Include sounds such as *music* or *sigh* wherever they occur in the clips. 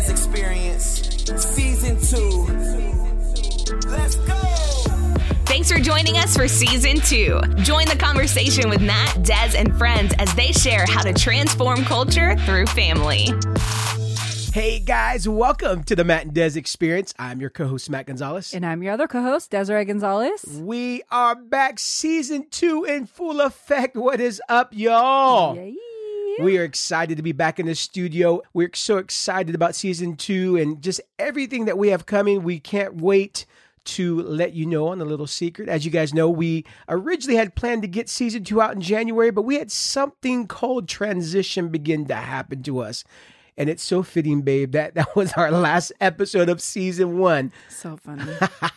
Des Experience, Season 2. Let's go! Thanks for joining us for season two. Join the conversation with Matt, Des, and friends as they share how to transform culture through family. Hey guys, welcome to the Matt and Des Experience. I'm your co-host Matt Gonzalez. And I'm your other co-host, Desiree Gonzalez. We are back, season two in full effect. What is up, y'all? Yay. We are excited to be back in the studio. We're so excited about season two and just everything that we have coming. We can't wait to let you know on a little secret. As you guys know, we originally had planned to get season two out in January, but we had something called transition begin to happen to us. And it's so fitting, babe, that that was our last episode of season one. So funny.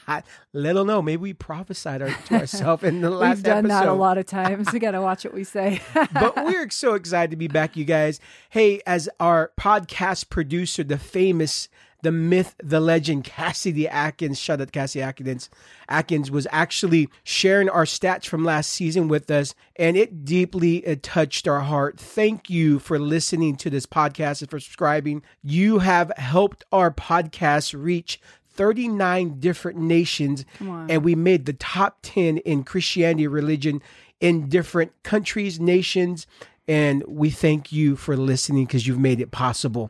*laughs* Little know, maybe we prophesied our, to ourselves in the *laughs* last We've done that a lot of times. We got to watch what we say. *laughs* but we're so excited to be back, you guys. Hey, as our podcast producer, the famous, the myth, the legend, Cassidy Atkins, shout out Cassidy Atkins, Atkins was actually sharing our stats from last season with us, and it deeply uh, touched our heart. Thank you for listening to this podcast and for subscribing. You have helped our podcast reach 39 different nations, and we made the top 10 in Christianity religion in different countries, nations, and we thank you for listening because you've made it possible.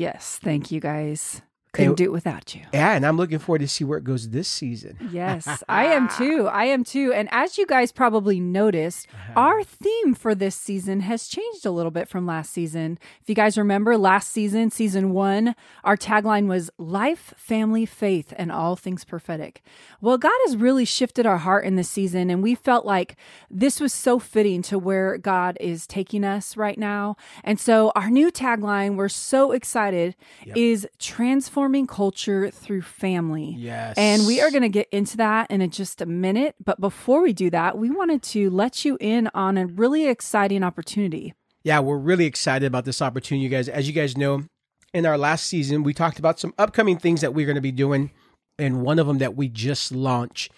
Yes. Thank you guys. Couldn't do it without you. Yeah, and I'm looking forward to see where it goes this season. Yes, *laughs* I am too. I am too. And as you guys probably noticed, uh-huh. our theme for this season has changed a little bit from last season. If you guys remember last season, season one, our tagline was life, family, faith, and all things prophetic. Well, God has really shifted our heart in this season, and we felt like this was so fitting to where God is taking us right now. And so our new tagline, we're so excited, is transforming culture through family. Yes. And we are going to get into that in a, just a minute. But before we do that, we wanted to let you in on a really exciting opportunity. Yeah, we're really excited about this opportunity, you guys. As you guys know, in our last season, we talked about some upcoming things that we're going to be doing. And one of them that we just launched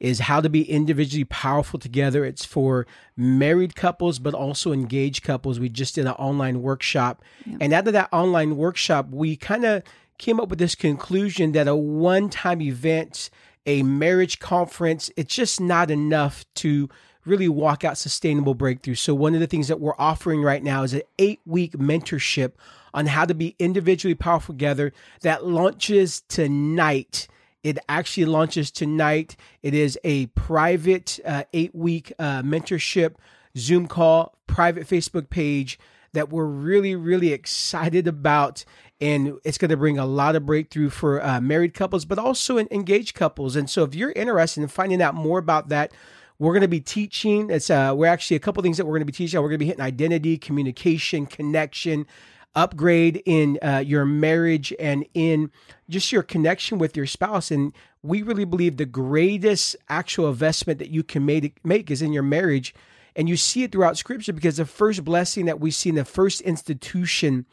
is how to be individually powerful together. It's for married couples, but also engaged couples. We just did an online workshop. And out of that online workshop, we kind of came up with this conclusion that a one time event, a marriage conference, it's just not enough to really walk out sustainable breakthrough. So one of the things that we're offering right now is an eight week mentorship on how to be individually powerful together that launches tonight. It actually launches tonight. It is a private uh, eight week uh, mentorship Zoom call, private Facebook page that we're really, really excited about. And it's going to bring a lot of breakthrough for uh, married couples, but also engaged couples. And so if you're interested in finding out more about that, we're going to be teaching. It's uh, we're actually a couple things that we're going to be teaching. We're going to be hitting identity, communication, connection, upgrade in uh, your marriage and in just your connection with your spouse. And we really believe the greatest actual investment that you can make, make is in your marriage. And you see it throughout scripture because the first blessing that we see in the first institution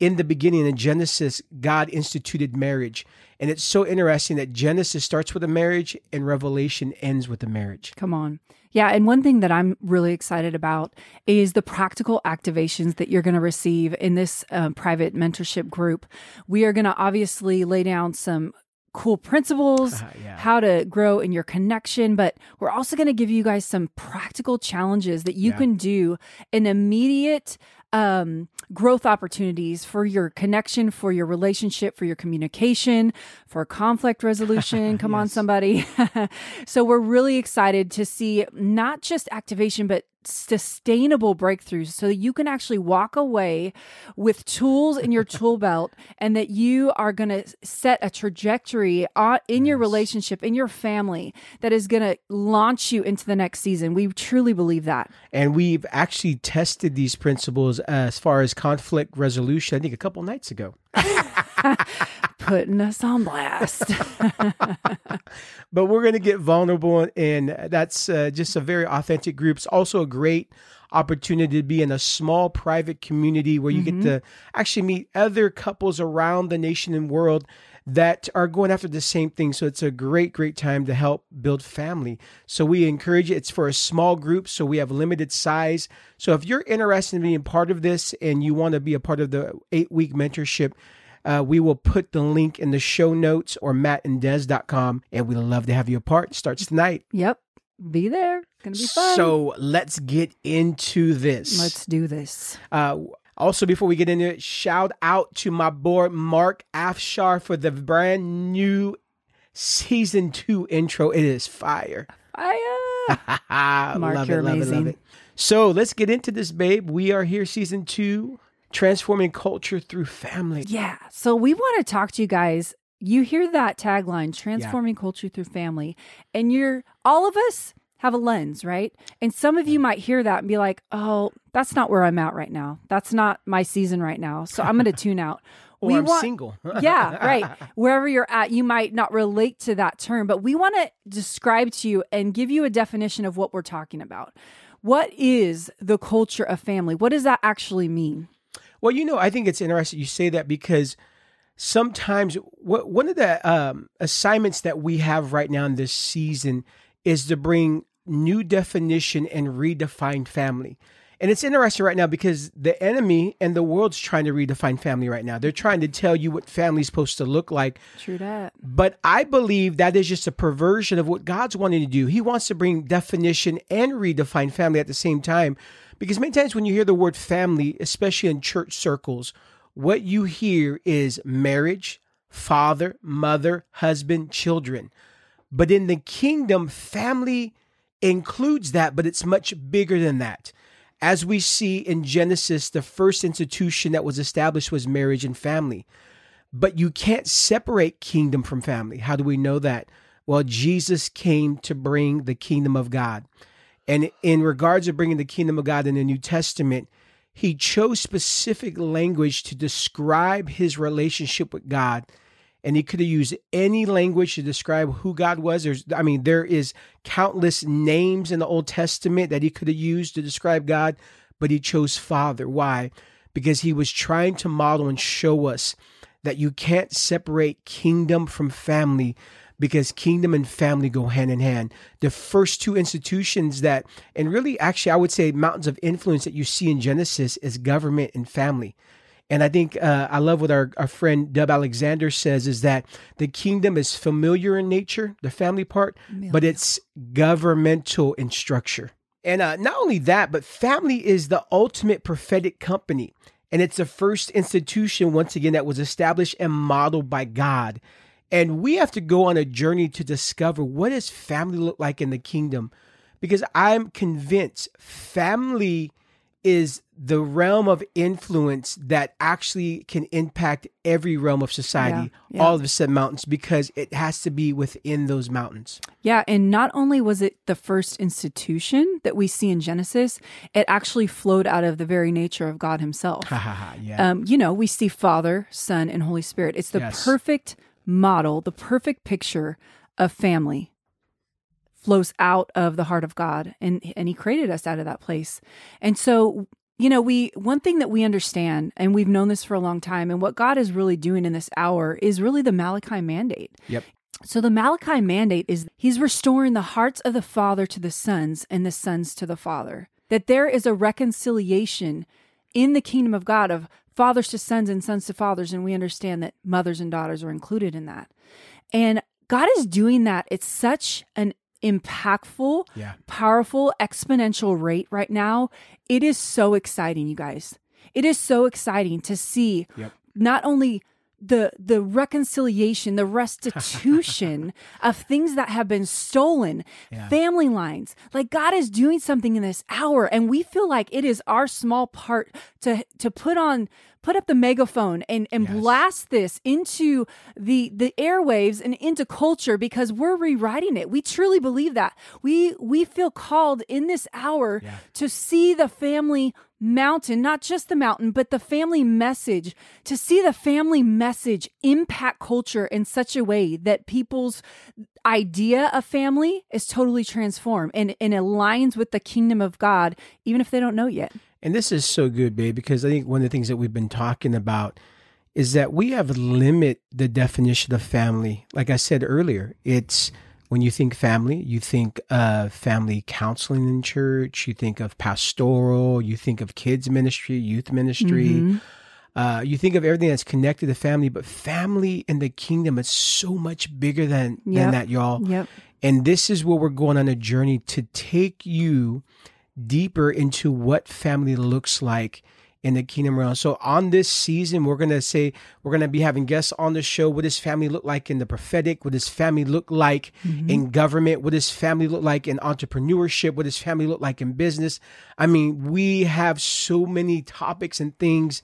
in the beginning in Genesis, God instituted marriage. And it's so interesting that Genesis starts with a marriage and Revelation ends with a marriage. Come on. Yeah. And one thing that I'm really excited about is the practical activations that you're going to receive in this uh, private mentorship group. We are going to obviously lay down some cool principles, Yeah. how to grow in your connection, but we're also going to give you guys some practical challenges that you Yeah. can do in immediate um, growth opportunities for your connection, for your relationship, for your communication, for conflict resolution. *laughs* Come on, somebody. *laughs* so we're really excited to see not just activation, but sustainable breakthroughs so that you can actually walk away with tools in your *laughs* tool belt and that you are going to set a trajectory on, in your relationship in your family that is going to launch you into the next season. We truly believe that. And we've actually tested these principles as far as conflict resolution, I think a couple nights ago. *laughs* putting us on blast. *laughs* But we're going to get vulnerable and that's uh, just a very authentic group. It's also a great opportunity to be in a small private community where you get to actually meet other couples around the nation and world that are going after the same thing so it's a great great time to help build family so we encourage it it's for a small group so we have limited size so if you're interested in being part of this and you want to be a part of the eight week mentorship Uh, we will put the link in the show notes or mattanddes.com, and we'd love to have you a part. It starts tonight. Yep. Be there. Gonna be fun. So let's get into this. let's do this. Uh, also, before we get into it, shout out to my boy Mark Afshar for the brand new season two intro. It is fire. Fire. *laughs* Mark, love you're it, love it, love amazing. it. So let's get into this, babe. We are here, season two, transforming culture through family. Yeah. So we want to talk to you guys. You hear that tagline, transforming culture through family, and you're all of us have a lens, right? And some of you might hear that and be like, "Oh, that's not where I'm at right now. That's not my season right now. So I'm going to tune out." *laughs* Or we I'm want- single. *laughs* yeah, right. Wherever you're at, you might not relate to that term, but we want to describe to you and give you a definition of what we're talking about. What is the culture of family? What does that actually mean? Well, you know, I think it's interesting you say that because sometimes what, one of the um, assignments that we have right now in this season is to bring new definition and redefine family. And it's interesting right now because the enemy and the world's trying to redefine family right now. They're trying to tell you what family's supposed to look like. True that. But I believe that is just a perversion of what God's wanting to do. He wants to bring definition and redefine family at the same time. Because many times when you hear the word family, especially in church circles, what you hear is marriage, father, mother, husband, children. But in the kingdom, family includes that, but it's much bigger than that. As we see in Genesis, the first institution that was established was marriage and family. But you can't separate kingdom from family. How do we know that? Well, Jesus came to bring the kingdom of God. And in regards to bringing the kingdom of God in the New Testament, he chose specific language to describe his relationship with God. And he could have used any language to describe who God was. There's, I mean, there is countless names in the Old Testament that he could have used to describe God, but he chose Father. Why? Because he was trying to model and show us that you can't separate kingdom from family because kingdom and family go hand in hand. The first two institutions that, and really, actually, I would say mountains of influence that you see in Genesis is government and family. And I think uh, I love what our, our friend Dub Alexander says is that the kingdom is familiar in nature, the family part, but it's governmental in structure. And uh, not only that, but family is the ultimate prophetic company. And it's the first institution, once again, that was established and modeled by God. And we have to go on a journey to discover what does family look like in the kingdom. Because I'm convinced family is the realm of influence that actually can impact every realm of society, Yeah, yeah. all of the seven mountains, because it has to be within those mountains. Yeah, and not only was it the first institution that we see in Genesis, it actually flowed out of the very nature of God Himself. Yeah. um, you know, we see Father, Son, and Holy Spirit. It's the Yes. perfect model, the perfect picture of family flows out of the heart of God and and he created us out of that place. And so, you know, we one thing that we understand and we've known this for a long time and what God is really doing in this hour is really the Malachi mandate. Yep. So the Malachi mandate is he's restoring the hearts of the father to the sons and the sons to the father. That there is a reconciliation in the kingdom of God of fathers to sons and sons to fathers and we understand that mothers and daughters are included in that. And God is doing that at such an impactful, Yeah. powerful, exponential rate right now. It is so exciting, you guys. It is so exciting to see Yep. not only the the reconciliation, the restitution *laughs* of things that have been stolen, family lines. Like God is doing something in this hour, and we feel like it is our small part to to put on put up the megaphone and and Yes. blast this into the the airwaves and into culture because we're rewriting it. We truly believe that. We we feel called in this hour Yeah. to see the family mountain, not just the mountain, but the family message, to see the family message impact culture in such a way that people's idea of family is totally transformed and, and aligns with the kingdom of God, even if they don't know yet. And this is so good, babe, because I think one of the things that we've been talking about is that we have limit the definition of family. Like I said earlier, it's when you think family, you think of family counseling in church, you think of pastoral, you think of kids ministry, youth ministry. Uh, you think of everything that's connected to family, but family in the kingdom is so much bigger than than that, y'all. Yep. And this is where we're going on a journey to take you deeper into what family looks like in the kingdom realm. So on this season, we're gonna say we're gonna be having guests on the show. What does family look like in the prophetic? What does family look like mm-hmm. in government? What does family look like in entrepreneurship? What does family look like in business? I mean, we have so many topics and things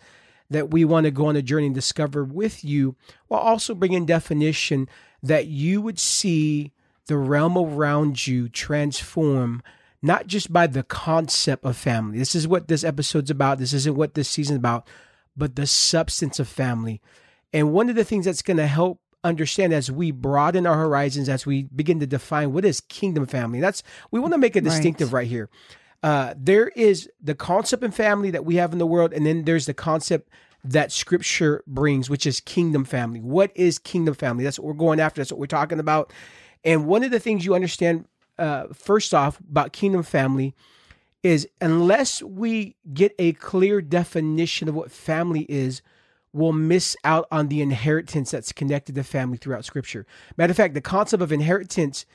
that we want to go on a journey and discover with you, while also bringing definition that you would see the realm around you transform not just by the concept of family. This is what this episode's about. This isn't what this season's about, but the substance of family. And one of the things that's going to help understand as we broaden our horizons, as we begin to define what is kingdom family. That's we want to make a distinctive right, here. Uh, there is the concept in family that we have in the world, and then there's the concept that scripture brings, which is kingdom family. What is kingdom family? That's what we're going after. That's what we're talking about. And one of the things you understand, uh, first off, about kingdom family is unless we get a clear definition of what family is, we'll miss out on the inheritance that's connected to family throughout scripture. Matter of fact, the concept of inheritance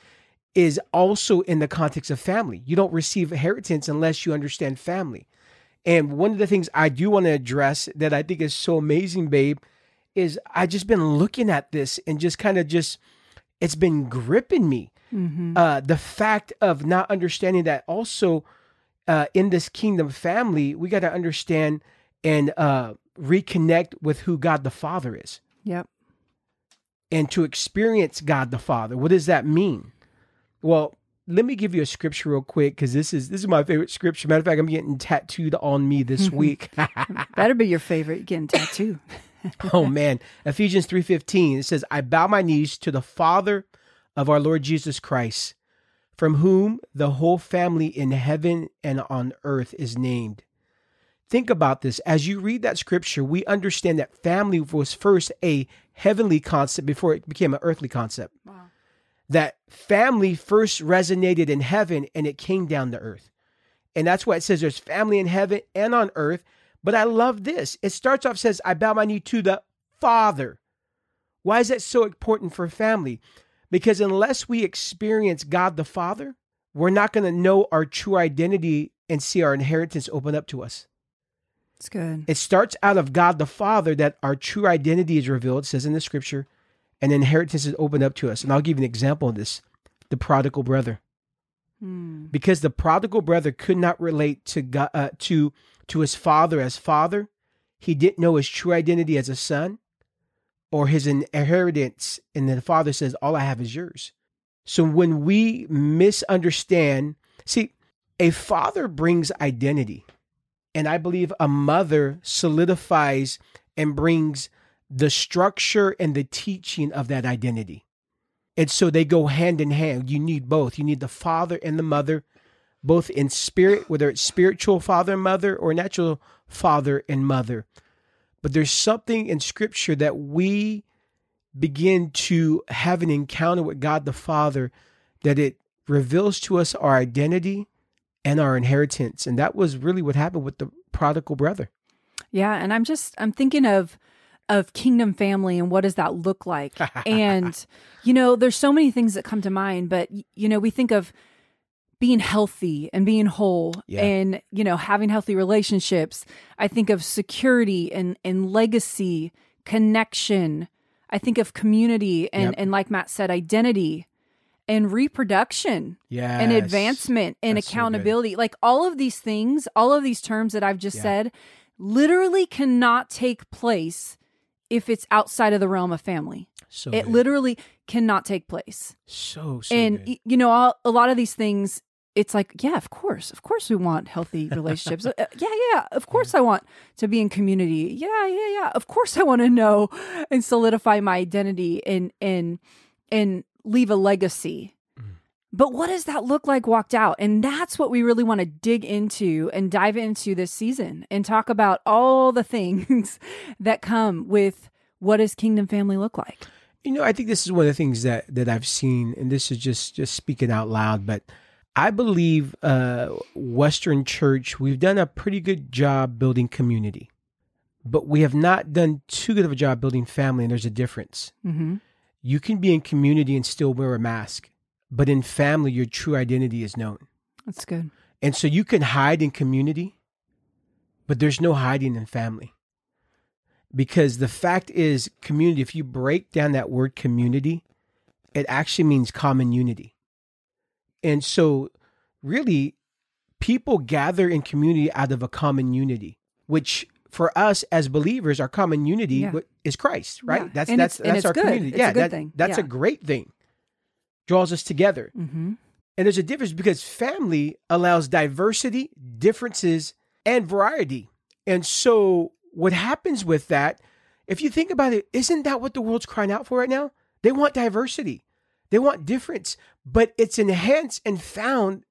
is also in the context of family. You don't receive inheritance unless you understand family. And one of the things I do want to address that I think is so amazing, babe, is I just been looking at this and just kind of just it's been gripping me. Uh, the fact of not understanding that also uh, in this kingdom family, we got to understand and uh, reconnect with who God the Father is Yep. and to experience God the Father. What does that mean? Well, let me give you a scripture real quick because this is this is my favorite scripture. Matter of fact, I'm getting tattooed on me this *laughs* week. Better be your favorite getting tattooed. *laughs* oh man, Ephesians 3:15 it says, "I bow my knees to the Father of our Lord Jesus Christ, from whom the whole family in heaven and on earth is named." Think about this. As you read that scripture, we understand that family was first a heavenly concept before it became an earthly concept. That family first resonated in heaven and it came down to earth. And that's why it says there's family in heaven and on earth. But I love this. It starts off says, I bow my knee to the Father. Why is that so important for family? Because unless we experience God the Father, we're not going to know our true identity and see our inheritance open up to us. It's good. It starts out of God the Father that our true identity is revealed, it says in the scripture, and inheritance is opened up to us. And I'll give you an example of this the prodigal brother. Hmm. Because the prodigal brother could not relate to God, uh, to to his father as father, he didn't know his true identity as a son or his inheritance. And the father says, All I have is yours. So when we misunderstand, see, a father brings identity. And I believe a mother solidifies and brings the structure and the teaching of that identity. And so they go hand in hand. You need both. You need the father and the mother, both in spirit, whether it's spiritual father and mother or natural father and mother. But there's something in scripture that we begin to have an encounter with God the Father that it reveals to us our identity and our inheritance. And that was really what happened with the prodigal brother. Yeah, and I'm just I'm thinking of of kingdom family and what does that look like? *laughs* and you know, there's so many things that come to mind, but you know, we think of being healthy and being whole Yeah. and you know, having healthy relationships. I think of security and and legacy, connection. I think of community and Yep. and like Matt said identity and reproduction Yeah. and advancement and That's so accountability. like all of these things, all of these terms that I've just Yeah. said, literally cannot take place if it's outside of the realm of family. So it good. literally cannot take place. so so and good. you know, all, a lot of these things, it's like, yeah, of course, of course, we want healthy *laughs* relationships. Uh, yeah, yeah, of course, I want to be in community. Yeah, yeah, yeah. Of course, I want to know and solidify my identity and and and leave a legacy. But what does that look like walked out? And that's what we really want to dig into and dive into this season and talk about all the things *laughs* that come with what does kingdom family look like? You know, I think this is one of the things that that I've seen, and this is just just speaking out loud, but I believe uh, Western Church we've done a pretty good job building community, but we have not done too good of a job building family, and there's a difference. Mm-hmm. You can be in community and still wear a mask, but in family, your true identity is known. That's good. And so you can hide in community, but there's no hiding in family. Because the fact is, community, if you break down that word community, it actually means common unity. And so, really, people gather in community out of a common unity, which for us as believers, our common unity Yeah. is Christ, right? Yeah. That's And that's that's our good. community. It's a yeah, good that- thing. that's a great thing. Draws us together. Mm-hmm. And there's a difference because family allows diversity, differences, and variety. And so, what happens with that, if you think about it, isn't that what the world's crying out for right now? They want diversity, they want difference, but it's enhanced and found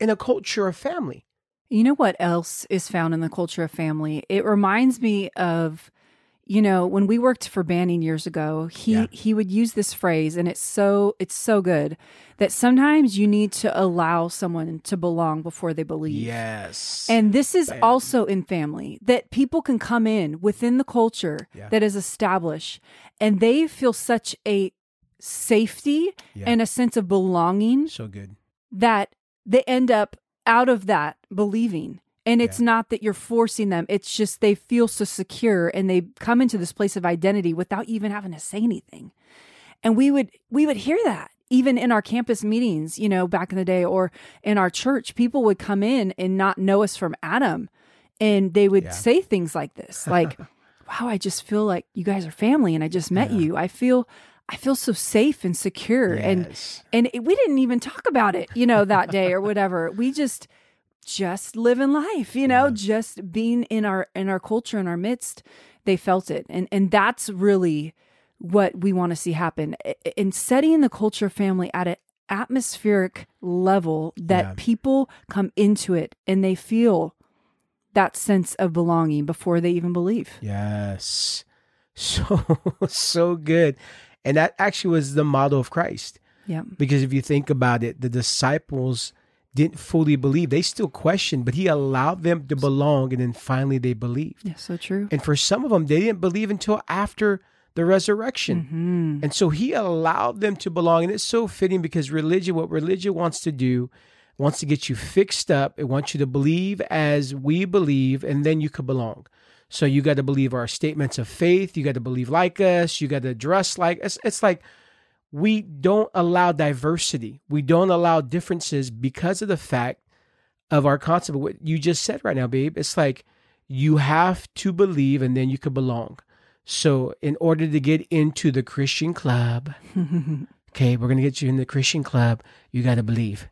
in a culture of family. You know what else is found in the culture of family? It reminds me of, you know, when we worked for Banning years ago, he Yeah. he would use this phrase and it's so it's so good that sometimes you need to allow someone to belong before they believe. Yes. And this is Bam. also in family that people can come in within the culture Yeah. that is established and they feel such a safety Yeah. and a sense of belonging so good. that they end up out of that believing. And it's not that you're forcing them. It's just they feel so secure and they come into this place of identity without even having to say anything. And we would we would hear that even in our campus meetings, you know, back in the day or in our church, people would come in and not know us from Adam and they would Yeah. say things like this, like, *laughs* "Wow, I just feel like you guys are family and I just met Yeah. you. I feel I feel so safe and secure." And Yes. and it, we didn't even talk about it you know that day or whatever we just just living life you know Yeah. just being in our in our culture in our midst they felt it and and that's really what we want to see happen in setting the culture family at an atmospheric level that Yeah. people come into it and they feel that sense of belonging before they even believe Yes. *laughs* So so good. And that actually was the model of Christ. yeah Because if you think about it, the disciples didn't fully believe. They still questioned, but he allowed them to belong and then finally they believed. yeah so true And for some of them, they didn't believe until after the resurrection. hmm And so he allowed them to belong. And it's so fitting because religion, what religion wants to do, wants to get you fixed up. It wants you to believe as we believe, and then you could belong. So you got to believe our statements of faith. You got to believe like us. You got to dress like us. It's like we don't allow diversity. We don't allow differences because of the fact of our concept of what you just said right now, babe. It's like you have to believe and then you can belong. So, in order to get into the Christian club, *laughs* okay, we're gonna get you in the Christian club. You got *laughs* to believe.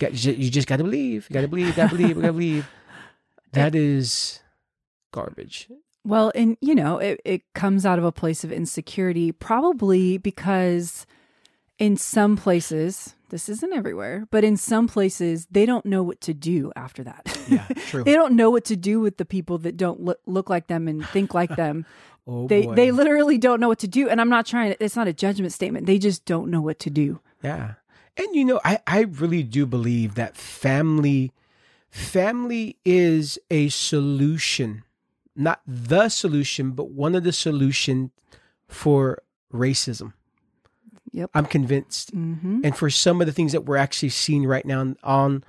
You just got to believe. You got to believe. You got to believe. You got to believe. That is garbage. Well, and you know, it, it comes out of a place of insecurity, probably because in some places, this isn't everywhere, but in some places, they don't know what to do after that. Yeah, *laughs* true. they don't know what to do with the people that don't look, look like them and think like them. *laughs* Oh they boy. they literally don't know what to do. And I'm not trying to, it's not a judgment statement. They just don't know what to do. Yeah. And you know, I, I really do believe that family family is a solution. Not the solution, but one of the solution for racism. Yep. I'm convinced. Mm-hmm. And for some of the things that we're actually seeing right now on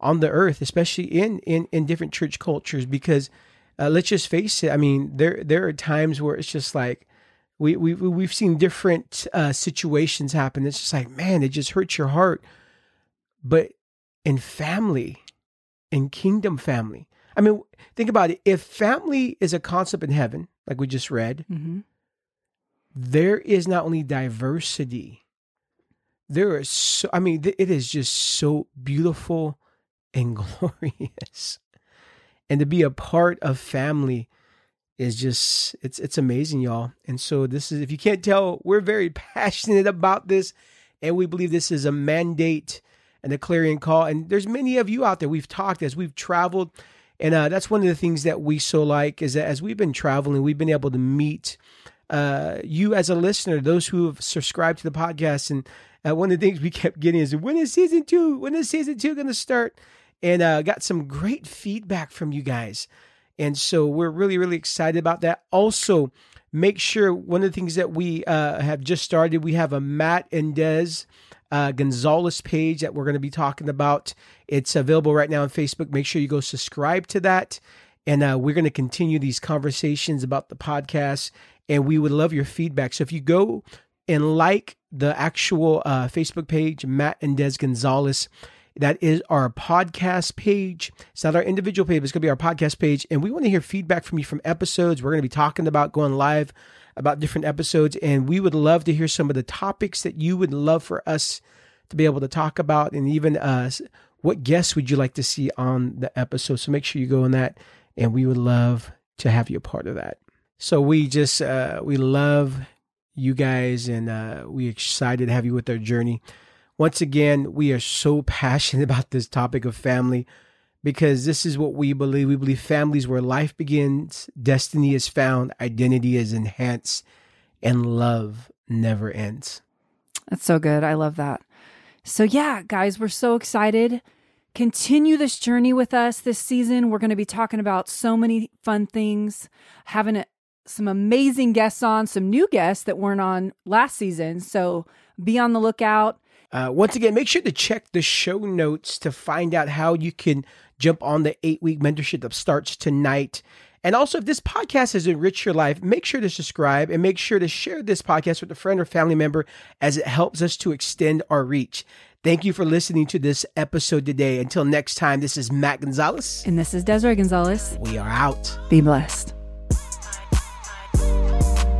on the earth, especially in in, in different church cultures, because uh, let's just face it. I mean, there there are times where it's just like we we we- we've seen different uh, situations happen. It's just like man, it just hurts your heart. But in family, in kingdom family, I mean, think about it. If family is a concept in heaven, like we just read, Mm-hmm. there is not only diversity, there is so, I mean, th- it is just so beautiful and *laughs* glorious. And to be a part of family is just, it's, it's amazing, y'all. And so this is, if you can't tell, we're very *laughs* passionate about this. And we believe this is a mandate and a clarion call. And there's many of you out there, we've talked as we've traveled. And uh, that's one of the things that we so like is that as we've been traveling, we've been able to meet uh, you as a listener, those who have subscribed to the podcast. And uh, one of the things we kept getting is when is season two? When is season two going to start? And uh, got some great feedback from you guys. And so we're really, really excited about that. Also, make sure one of the things that we uh, have just started, we have a Matt and Des uh, Gonzalez page that we're going to be talking about. It's available right now on Facebook. Make sure you go subscribe to that. And uh, we're going to continue these conversations about the podcast. And we would love your feedback. So if you go and like the actual uh, Facebook page, Matt and Des Gonzalez, that is our podcast page. It's not our individual page, it's going to be our podcast page. And we want to hear feedback from you from episodes. We're going to be talking about going live about different episodes. And we would love to hear some of the topics that you would love for us to be able to talk about. And even uh, what guests would you like to see on the episode? So make sure you go on that. And we would love to have you a part of that. So we just, uh, we love you guys and uh, we excited to have you with our journey. Once again, we are so *laughs* passionate about this topic of family because this is what we believe. We believe families where life begins, destiny is found, identity is enhanced, and love never ends. That's so good. I love that. So, yeah, guys, we're so excited. Continue this journey with us this season. We're going to be talking about so many fun things, having a, some amazing guests on, some new guests that weren't on last season. So, be on the lookout. Uh, once again, make sure to check the show notes to find out how you can jump on the eight week mentorship that starts tonight. And also, if this podcast has enriched your life, make sure to subscribe and make sure to share this podcast with a friend or family member as it helps us to extend our reach. Thank you for listening to this episode today. Until next time, this is Matt Gonzalez. And this is Desiree Gonzalez. We are out. Be blessed.